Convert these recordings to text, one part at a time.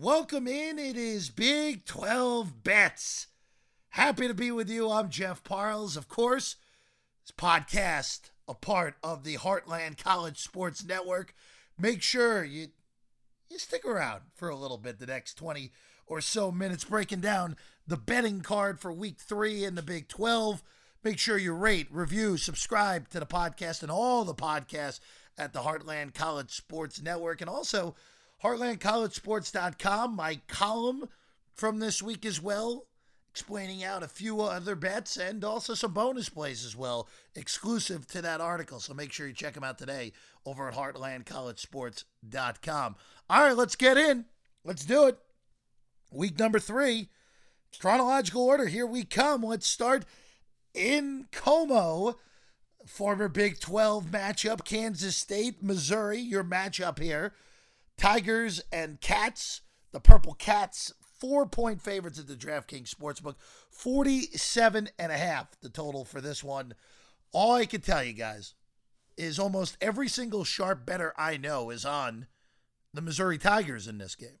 Welcome in. It is Big 12 Bets. Happy to be with you. I'm Jeff Parles. Of course, this podcast, a part of the Heartland College Sports Network. Make sure you you stick around for a little bit the next 20 or so minutes breaking down the betting card for week 3 in the Big 12. Make sure you rate, review, subscribe to the podcast and all the podcasts at the Heartland College Sports Network and also heartlandcollegesports.com, my column from this week as well, explaining out a few other bets and also some bonus plays as well, exclusive to that article. So make sure you check them out today over at heartlandcollegesports.com. All right, let's get in. Let's do it. Week number three, chronological order. Here we come. Let's start in Como. Former Big 12 matchup, Kansas State, Missouri, your matchup here. Tigers and Cats. The Purple Cats, four point favorites at the DraftKings Sportsbook. 47 and a half the total for this one. All I can tell you guys is almost every single sharp better I know is on the Missouri Tigers in this game.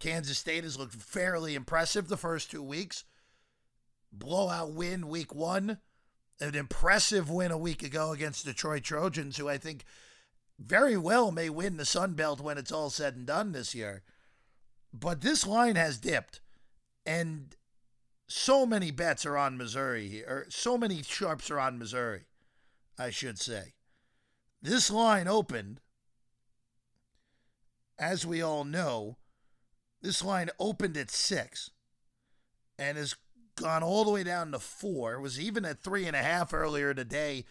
Kansas State has looked fairly impressive the first two weeks. Blowout win week one. An impressive win a week ago against the Troy Trojans, who I think very well may win the Sun Belt when it's all said and done this year. But this line has dipped, and so many bets are on Missouri here, so many sharps are on Missouri, I should say. This line opened, as we all know, this line opened at six and has gone all the way down to four. It was even at three and a half earlier today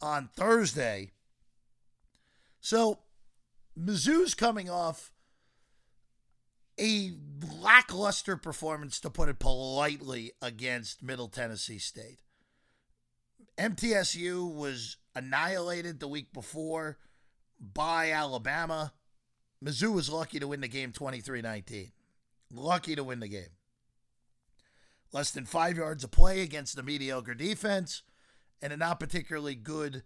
on Thursday. So Mizzou's coming off a lackluster performance, to put it politely, against Middle Tennessee State. MTSU was annihilated the week before by Alabama. Mizzou was lucky to win the game 23 19. Lucky to win the game. Less than five yards of play against a mediocre defense and a not particularly good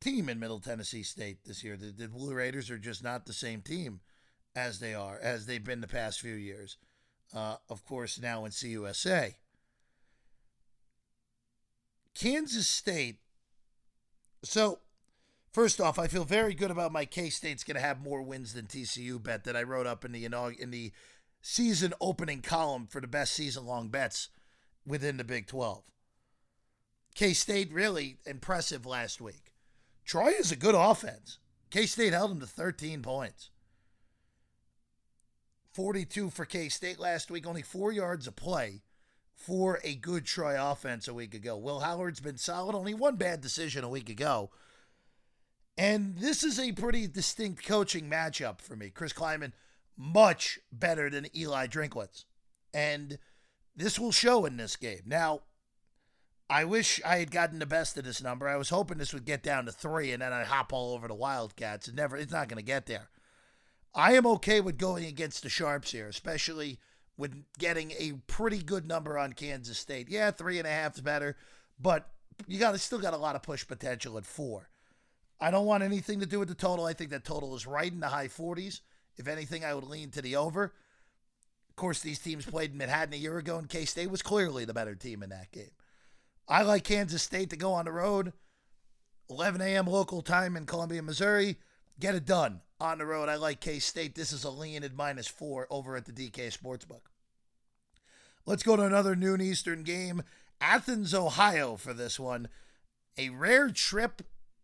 team in Middle Tennessee State this year. The, the Blue Raiders are just not the same team as they are, as they've been the past few years. Uh, of course, now in CUSA. Kansas State. So, first off, I feel very good about my K State's going to have more wins than TCU bet that I wrote up in the in the season opening column for the best season long bets within the Big 12. K State really impressive last week. Troy is a good offense. K State held them to 13 points. 42 for K State last week, only four yards of play for a good Troy offense a week ago. Will Howard's been solid, only one bad decision a week ago. And this is a pretty distinct coaching matchup for me. Chris Klieman, much better than Eli Drinkwitz. And this will show in this game. Now, I wish I had gotten the best of this number. I was hoping this would get down to three, and then I'd hop all over the Wildcats. It never, it's not going to get there. I am okay with going against the sharps here, especially with getting a pretty good number on Kansas State. Yeah, three and a half is better, but you got still got a lot of push potential at four. I don't want anything to do with the total. I think that total is right in the high 40s. If anything, I would lean to the over. Of course, these teams played in Manhattan a year ago, and K State was clearly the better team in that game. I like Kansas State to go on the road, 11 a.m. local time in Columbia, Missouri. Get it done on the road. I like K State. This is a lean at minus four over at the DK Sportsbook. Let's go to another noon Eastern game. Athens, Ohio for this one. A rare trip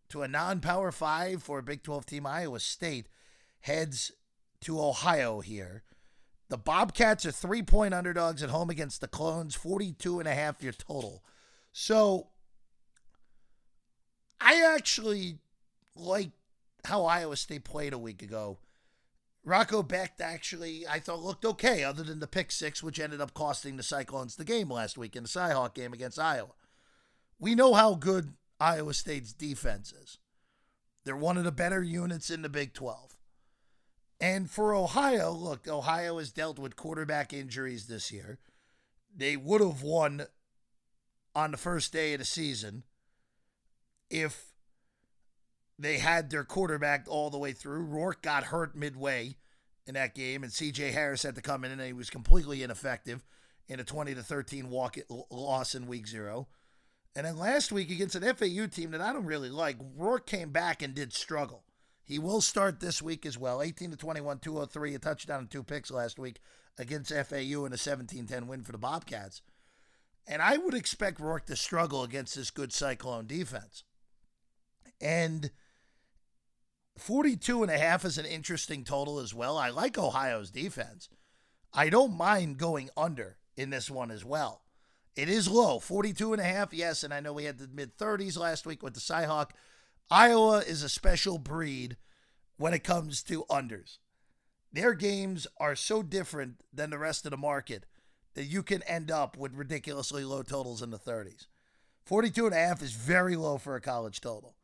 to a non power five for a Big 12 team. Iowa State heads to Ohio here. The Bobcats are three point underdogs at home against the Clones, 42 and a half your total. So I actually like how Iowa State played a week ago. Rocco Becht actually, I thought, looked okay, other than the pick six, which ended up costing the Cyclones the game last week in the Cyhawk game against Iowa. We know how good Iowa State's defense is. They're one of the better units in the Big 12. And for Ohio, look, Ohio has dealt with quarterback injuries this year. They would have won on the first day of the season if they had their quarterback all the way through. Rourke got hurt midway in that game, and C.J. Harris had to come in, and he was completely ineffective in a 20 to 13 walk loss in Week Zero. And then last week against an FAU team that I don't really like, Rourke came back and did struggle. He will start this week as well. 18 to 21, 203, a touchdown and two picks last week against FAU in a 17-10 win for the Bobcats. And I would expect Rourke to struggle against this good Cyclone defense. And 42 and a half is an interesting total as well. I like Ohio's defense. I don't mind going under in this one as well. It is low, 42 and a half, yes, and I know we had the mid 30s last week with the Cyhawk. Iowa is a special breed when it comes to unders. Their games are so different than the rest of the market that you can end up with ridiculously low totals in the 30s. 42 and a half is very low for a college total.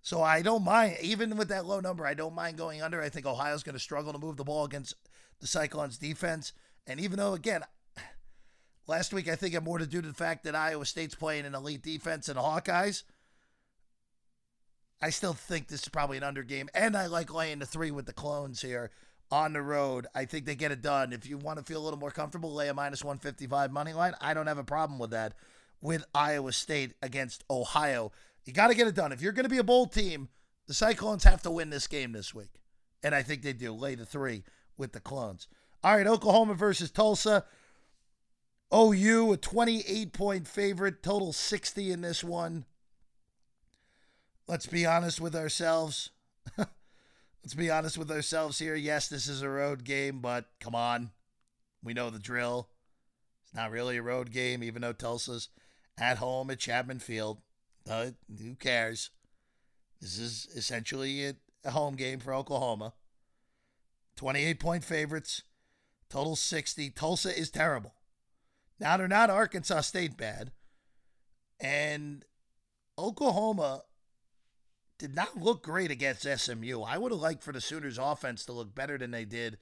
So I don't mind, even with that low number, I don't mind going under. I think Ohio's going to struggle to move the ball against the Cyclones defense. And even though, again, last week I think it more to do to the fact that Iowa State's playing an elite defense and Hawkeyes. I still think this is probably an under game. And I like laying the three with the clones here on the road. I think they get it done. If you want to feel a little more comfortable, lay a minus 155 money line. I don't have a problem with that with Iowa State against Ohio. You got to get it done. If you're going to be a bold team, the Cyclones have to win this game this week. And I think they do. Lay the three with the clones. All right, Oklahoma versus Tulsa. OU, a 28 point favorite, total 60 in this one. Let's be honest with ourselves. Let's be honest with ourselves here. Yes, this is a road game, but come on. We know the drill. It's not really a road game, even though Tulsa's at home at Chapman Field. Who cares? This is essentially a, a home game for Oklahoma. 28 point favorites, total 60. Tulsa is terrible. Now, they're not Arkansas State bad. And Oklahoma did not look great against SMU. I would have liked for the Sooners offense to look better than they did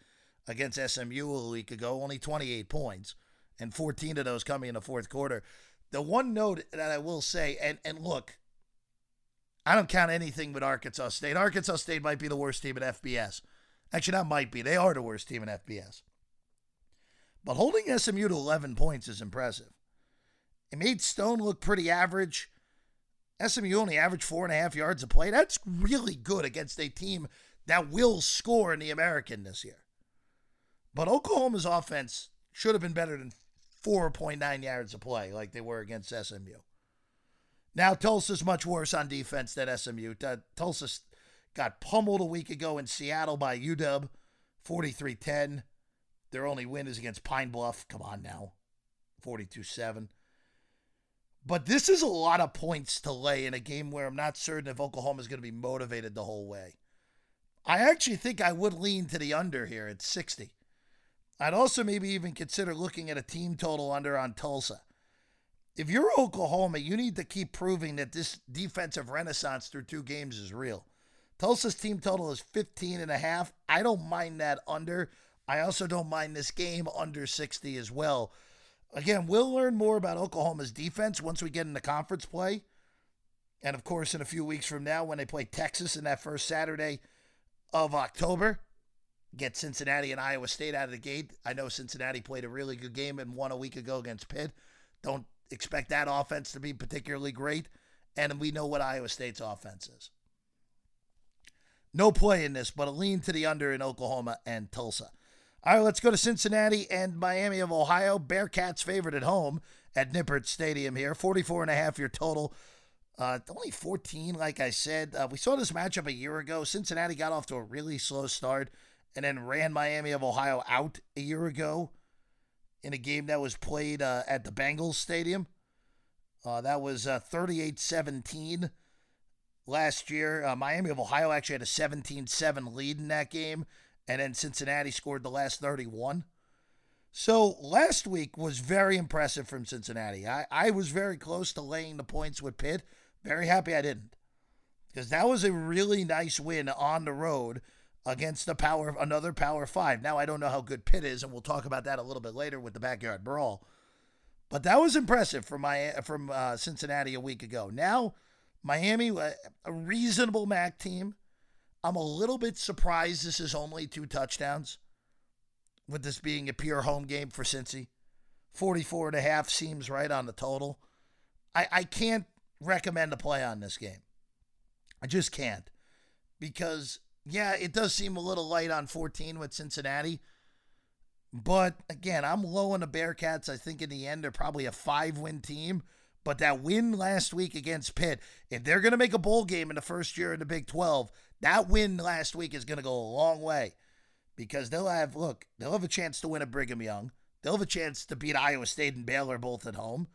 against SMU a week ago, only 28 points, and 14 of those coming in the fourth quarter. The one note that I will say, and, and look, I don't count anything but Arkansas State. Arkansas State might be the worst team in FBS. Actually, that might be. They are the worst team in FBS. But holding SMU to 11 points is impressive. It made Stone look pretty average. SMU only averaged four and a half yards a play. That's really good against a team that will score in the American this year. But Oklahoma's offense should have been better than 4.9 yards a play like they were against SMU. Now Tulsa's much worse on defense than SMU. Tulsa got pummeled a week ago in Seattle by UW, 43-10. Their only win is against Pine Bluff. Come on now. 42-7. But this is a lot of points to lay in a game where I'm not certain if Oklahoma is going to be motivated the whole way. I actually think I would lean to the under here at 60. I'd also maybe even consider looking at a team total under on Tulsa. If you're Oklahoma, you need to keep proving that this defensive renaissance through two games is real. Tulsa's team total is 15 and a half. I don't mind that under. I also don't mind this game under 60 as well. Again, we'll learn more about Oklahoma's defense once we get into conference play. And of course, in a few weeks from now, when they play Texas in that first Saturday of October, get Cincinnati and Iowa State out of the gate. I know Cincinnati played a really good game and won a week ago against Pitt. Don't expect that offense to be particularly great. And we know what Iowa State's offense is. No play in this, but a lean to the under in Oklahoma and Tulsa. All right, let's go to Cincinnati and Miami of Ohio. Bearcats favorite at home at Nippert Stadium here. 44 and a half your total. Uh, only 14, like I said. Uh, we saw this matchup a year ago. Cincinnati got off to a really slow start and then ran Miami of Ohio out a year ago in a game that was played uh, at the Bengals Stadium. Uh, that was uh, 38 17 last year. Uh, Miami of Ohio actually had a 17 7 lead in that game and then Cincinnati scored the last 31. So last week was very impressive from Cincinnati. I, I was very close to laying the points with Pitt. Very happy I didn't. Because that was a really nice win on the road against the power another power five. Now I don't know how good Pitt is, and we'll talk about that a little bit later with the backyard brawl. But that was impressive from my from uh, Cincinnati a week ago. Now Miami, a reasonable MAC team. I'm a little bit surprised this is only two touchdowns, with this being a pure home game for Cincy. 44 and a half seems right on the total. I, I can't recommend a play on this game. I just can't. Because, yeah, it does seem a little light on 14 with Cincinnati. But again, I'm low on the Bearcats. I think in the end, they're probably a five win team. But that win last week against Pitt, if they're going to make a bowl game in the first year in the Big 12, that win last week is going to go a long way because they'll have, look, they'll have a chance to win at Brigham Young. They'll have a chance to beat Iowa State and Baylor both at home.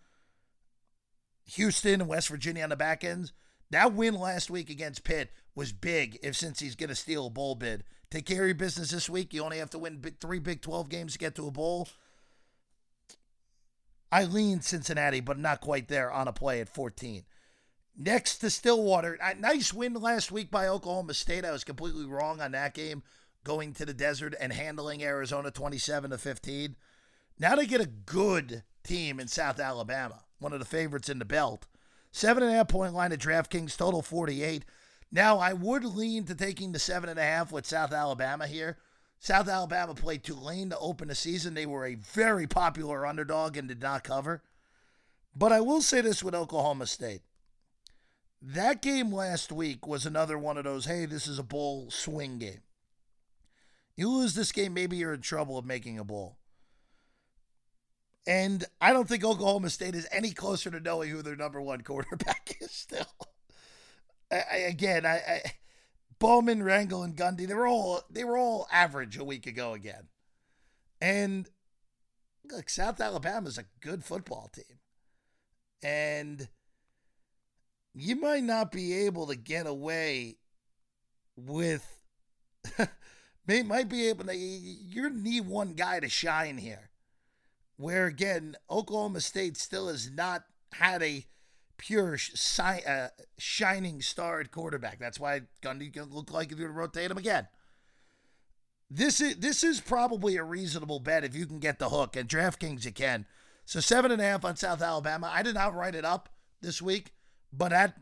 Houston and West Virginia on the back ends. That win last week against Pitt was big if Cincy's going to steal a bowl bid. Take care of your business this week. You only have to win three Big 12 games to get to a bowl. I lean Cincinnati, but not quite there on a play at 14. Next to Stillwater, a nice win last week by Oklahoma State. I was completely wrong on that game, going to the desert and handling Arizona 27 to 15. Now they get a good team in South Alabama, one of the favorites in the belt. Seven and a half point line at DraftKings, total 48. Now I would lean to taking the seven and a half with South Alabama here. South Alabama played Tulane to open the season. They were a very popular underdog and did not cover. But I will say this with Oklahoma State. That game last week was another one of those, hey, this is a bowl swing game. You lose this game, maybe you're in trouble of making a bowl. And I don't think Oklahoma State is any closer to knowing who their number one quarterback is still. I, I, again, I, I Bowman, Rangel, and Gundy, they were all they were all average a week ago again. And look, South Alabama is a good football team. And you might not be able to get away with may might be able to you need one guy to shine here. Where again, Oklahoma State still has not had a pure shi- uh, shining star at quarterback. That's why Gundy can look like if you rotate him again. This is this is probably a reasonable bet if you can get the hook. And DraftKings you can. So seven and a half on South Alabama. I did not write it up this week, but at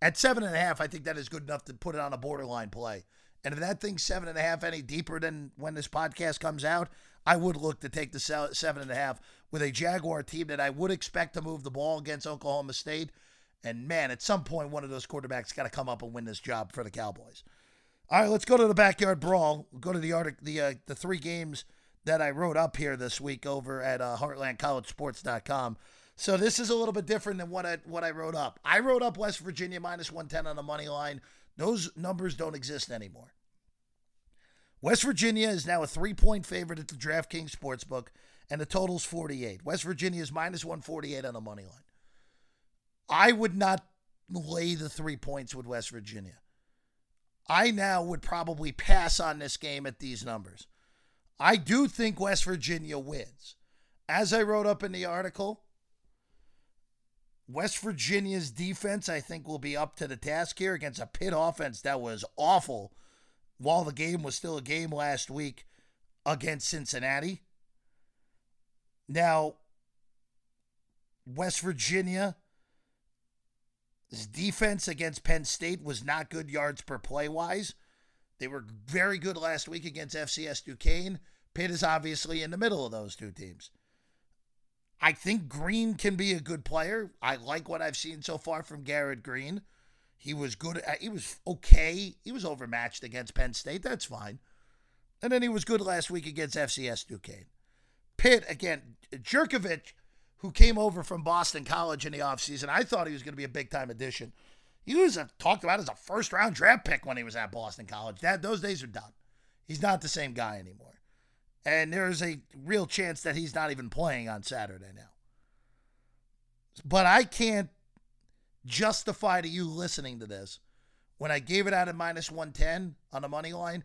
at seven and a half, I think that is good enough to put it on a borderline play. And if that thing's seven and a half any deeper than when this podcast comes out, I would look to take the seven and a half with a Jaguar team that I would expect to move the ball against Oklahoma State. And man, at some point, one of those quarterbacks got to come up and win this job for the Cowboys. All right, let's go to the backyard brawl. Go to the article, the uh, the three games that I wrote up here this week over at uh, HeartlandCollegeSports.com. So this is a little bit different than what I what I wrote up. I wrote up West Virginia minus 110 on the money line. Those numbers don't exist anymore. West Virginia is now a three point favorite at the DraftKings Sportsbook, and the total's 48. West Virginia is minus 148 on the money line. I would not lay the three points with West Virginia. I now would probably pass on this game at these numbers. I do think West Virginia wins. As I wrote up in the article, West Virginia's defense, I think, will be up to the task here against a Pitt offense that was awful while the game was still a game last week against Cincinnati. Now, West Virginia. defense against Penn State was not good yards per play wise. They were very good last week against FCS Duquesne. Pitt is obviously in the middle of those two teams. I think Greene can be a good player. I like what I've seen so far from Garrett Greene. He was good. He was okay. He was overmatched against Penn State. That's fine. And then he was good last week against FCS Duquesne. Pitt, again, Jurkovec, who came over from Boston College in the offseason, I thought he was going to be a big time addition. He was a, talked about as a first round draft pick when he was at Boston College. That Those days are done. He's not the same guy anymore. And there's a real chance that he's not even playing on Saturday now. But I can't justify to you listening to this when I gave it out at minus 110 on the money line.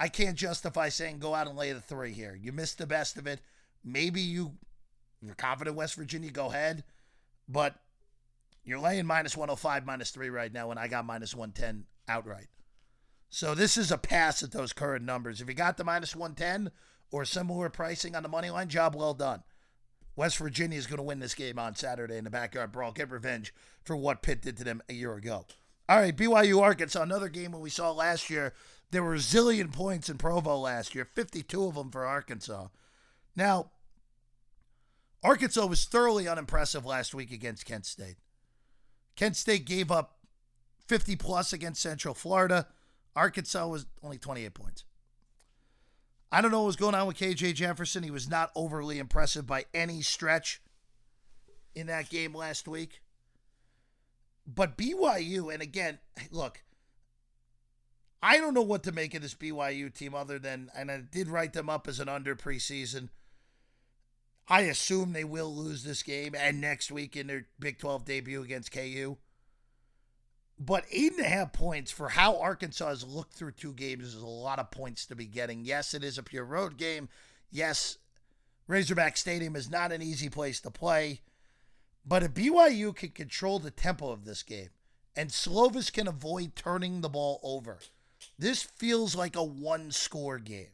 I can't justify saying go out and lay the three here. You missed the best of it. Maybe you, you're confident West Virginia, go ahead. But you're laying minus 105, minus three right now, and I got minus 110 outright. So this is a pass at those current numbers. If you got the minus 110 or similar pricing on the money line, job well done. West Virginia is going to win this game on Saturday in the backyard brawl. Get revenge for what Pitt did to them a year ago. All right, BYU Arkansas, another game when we saw last year. There were a zillion points in Provo last year, 52 of them for Arkansas. Now, Arkansas was thoroughly unimpressive last week against Kent State. Kent State gave up 50 plus against Central Florida. Arkansas was only 28 points. I don't know what was going on with KJ Jefferson. He was not overly impressive by any stretch in that game last week. But BYU, and again, look, I don't know what to make of this BYU team other than, and I did write them up as an under preseason. I assume they will lose this game and next week in their Big 12 debut against KU. But eight and a half points for how Arkansas has looked through two games is a lot of points to be getting. Yes, it is a pure road game. Yes, Razorback Stadium is not an easy place to play. But if BYU can control the tempo of this game and Slovis can avoid turning the ball over, this feels like a one score game.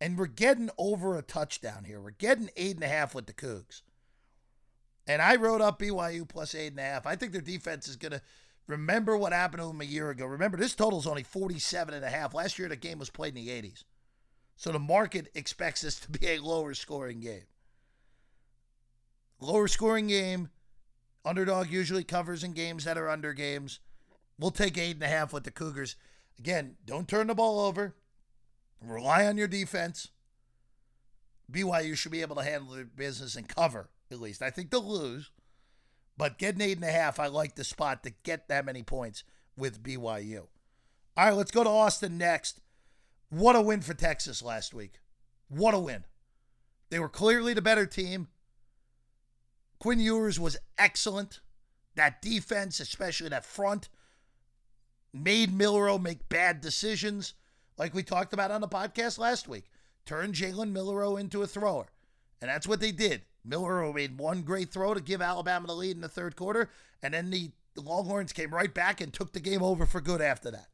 And we're getting over a touchdown here. We're getting eight and a half with the Cougs. And I wrote up BYU plus eight and a half. I think their defense is going to remember what happened to them a year ago. Remember, this total is only 47 and a half. Last year, the game was played in the 80s. So the market expects this to be a lower scoring game. Lower scoring game. Underdog usually covers in games that are under games. We'll take eight and a half with the Cougars. Again, don't turn the ball over. Rely on your defense. BYU should be able to handle their business and cover, at least. I think they'll lose. But getting eight and a half, I like the spot to get that many points with BYU. All right, let's go to Austin next. What a win for Texas last week. What a win. They were clearly the better team. Quinn Ewers was excellent. That defense, especially that front, made Milroe make bad decisions, like we talked about on the podcast last week. Turned Jalen Milroe into a thrower. And that's what they did. Milroe made one great throw to give Alabama the lead in the third quarter, and then the, Longhorns came right back and took the game over for good after that.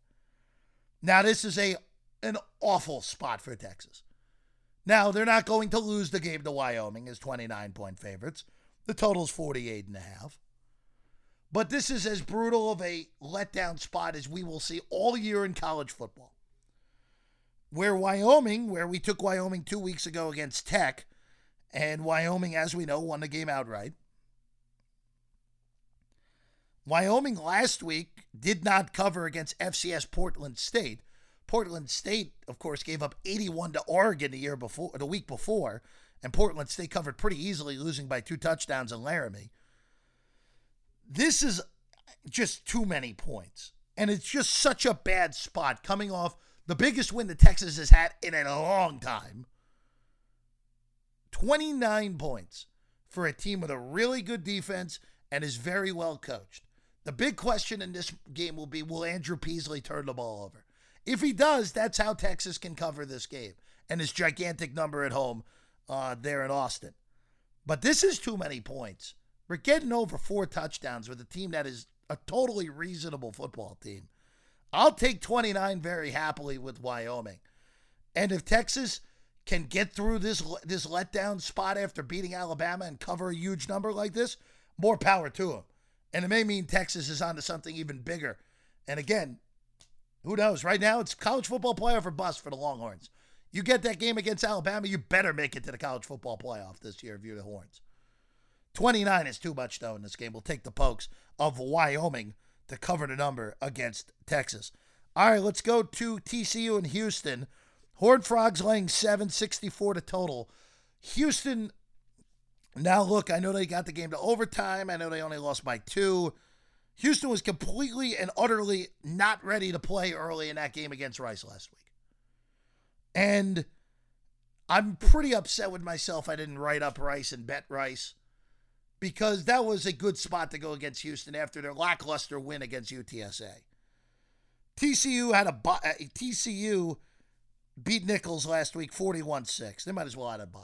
Now, this is a an awful spot for Texas. Now, they're not going to lose the game to Wyoming as 29 point favorites. The total's 48 and a half. But this is as brutal of a letdown spot as we will see all year in college football. Where Wyoming, where we took Wyoming two weeks ago against Tech, and Wyoming, as we know, won the game outright. Wyoming last week did not cover against FCS Portland State. Portland State, of course, gave up 81 to Oregon the year before, the week before, and Portland State covered pretty easily, losing by two touchdowns in Laramie. This is just too many points. And it's just such a bad spot coming off the biggest win that Texas has had in a long time. 29 points for a team with a really good defense and is very well coached. The big question in this game will be will Andrew Peasley turn the ball over? If he does, that's how Texas can cover this game and his gigantic number at home uh, there in Austin. But this is too many points. We're getting over four touchdowns with a team that is a totally reasonable football team. I'll take 29 very happily with Wyoming. And if Texas can get through this this letdown spot after beating Alabama and cover a huge number like this, more power to them. And it may mean Texas is onto something even bigger. And again, who knows? Right now, it's college football playoff or bust for the Longhorns. You get that game against Alabama, you better make it to the college football playoff this year if you're the Horns. 29 is too much, though, in this game. We'll take the pokes of Wyoming to cover the number against Texas. All right, let's go to TCU and Houston. Horned Frogs laying 764 to total. Houston, now look, I know they got the game to overtime. I know they only lost by two. Houston was completely and utterly not ready to play early in that game against Rice last week. And I'm pretty upset with myself I didn't write up Rice and bet Rice because that was a good spot to go against Houston after their lackluster win against UTSA. TCU had a uh, TCU beat Nicholls last week 41-6. They might as well have a bye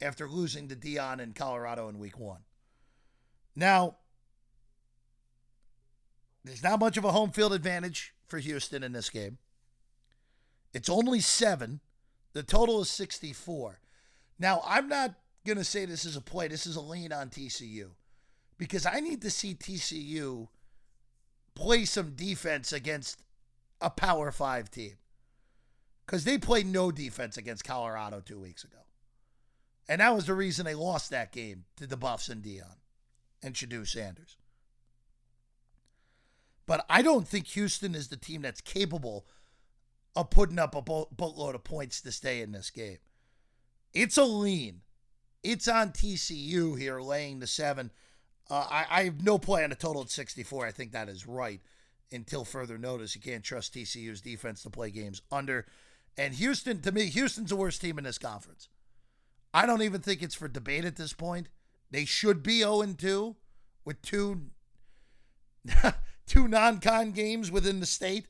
after losing to Deion in Colorado in week 1. Now, there's not much of a home field advantage for Houston in this game. It's only seven. The total is 64. Now, I'm not going to say this is a play. This is a lean on TCU because I need to see TCU play some defense against a Power Five team. Because they played no defense against Colorado two weeks ago. And that was the reason they lost that game to the Buffs and Deion and Shedeur Sanders. But I don't think Houston is the team that's capable of putting up a boatload of points to stay in this game. It's a lean. It's on TCU here, laying the seven. Uh, I, I have no play on a total at 64. I think that is right until further notice. You can't trust TCU's defense to play games under. And Houston, to me, Houston's the worst team in this conference. I don't even think it's for debate at this point. They should be 0 2 with two two non-con games within the state.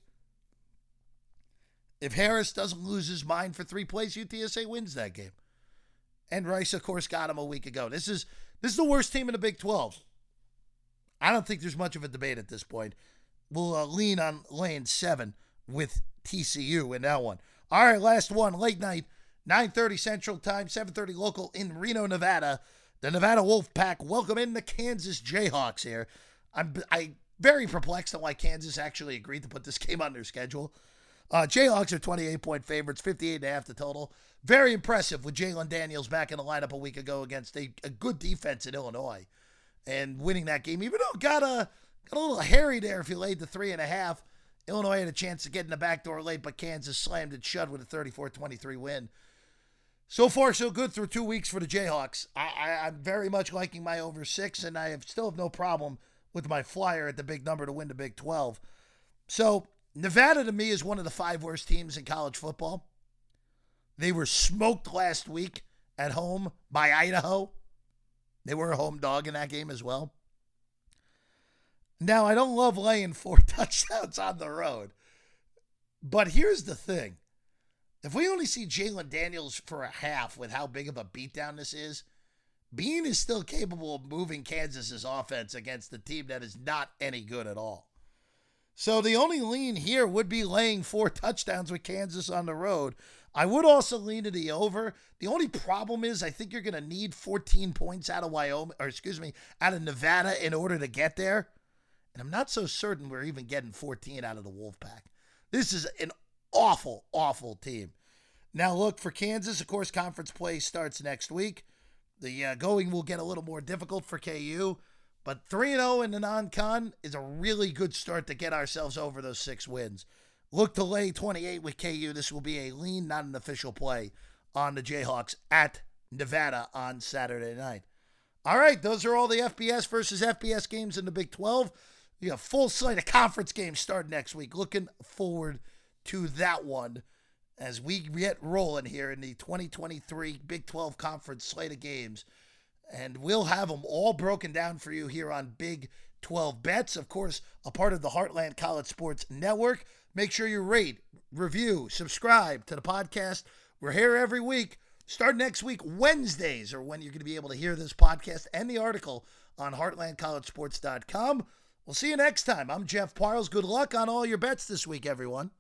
If Harris doesn't lose his mind for three plays, UTSA wins that game. And Rice, of course, got him a week ago. This is this is the worst team in the Big 12. I don't think there's much of a debate at this point. We'll uh, lean on lane seven with TCU in that one. All right, last one, late night, 9:30 Central Time, 7:30 local in Reno, Nevada. The Nevada Wolf Pack welcome in the Kansas Jayhawks here. I'm I very perplexed on why Kansas actually agreed to put this game on their schedule. Uh, Jayhawks are 28 point favorites, 58 and a half the total. Very impressive with Jalon Daniels back in the lineup a week ago against a, a good defense in Illinois and winning that game, even though it got a, got a little hairy there if you laid the three and a half. Illinois had a chance to get in the back door late, but Kansas slammed it shut with a 34 23 win. So far, so good through two weeks for the Jayhawks. I, am very much liking my over six, and I have, still have no problem with my flyer at the big number to win the Big 12. So, Nevada to me is one of the five worst teams in college football. They were smoked last week at home by Idaho. They were a home dog in that game as well. Now, I don't love laying four touchdowns on the road, but here's the thing. If we only see Jalon Daniels for a half with how big of a beatdown this is, Bean is still capable of moving Kansas's offense against a team that is not any good at all. So the only lean here would be laying four touchdowns with Kansas on the road. I would also lean to the over. The only problem is I think you're going to need 14 points out of Wyoming, or excuse me, out of Nevada in order to get there. And I'm not so certain we're even getting 14 out of the Wolfpack. This is an awful, awful team. Now, look, for Kansas, of course, conference play starts next week. The uh, going will get a little more difficult for KU, but 3 0 in the non con is a really good start to get ourselves over those six wins. Look to lay 28 with KU. This will be a lean, not an official play on the Jayhawks at Nevada on Saturday night. All right, those are all the FBS versus FBS games in the Big 12. We have full slate of conference games start next week. Looking forward to that one as we get rolling here in the 2023 Big 12 Conference slate of games. And we'll have them all broken down for you here on Big 12 Bets. Of course, a part of the Heartland College Sports Network. Make sure you rate, review, subscribe to the podcast. We're here every week. Start next week, Wednesdays, or when you're going to be able to hear this podcast and the article on heartlandcollegesports.com. We'll see you next time. I'm Jeff Parles. Good luck on all your bets this week, everyone.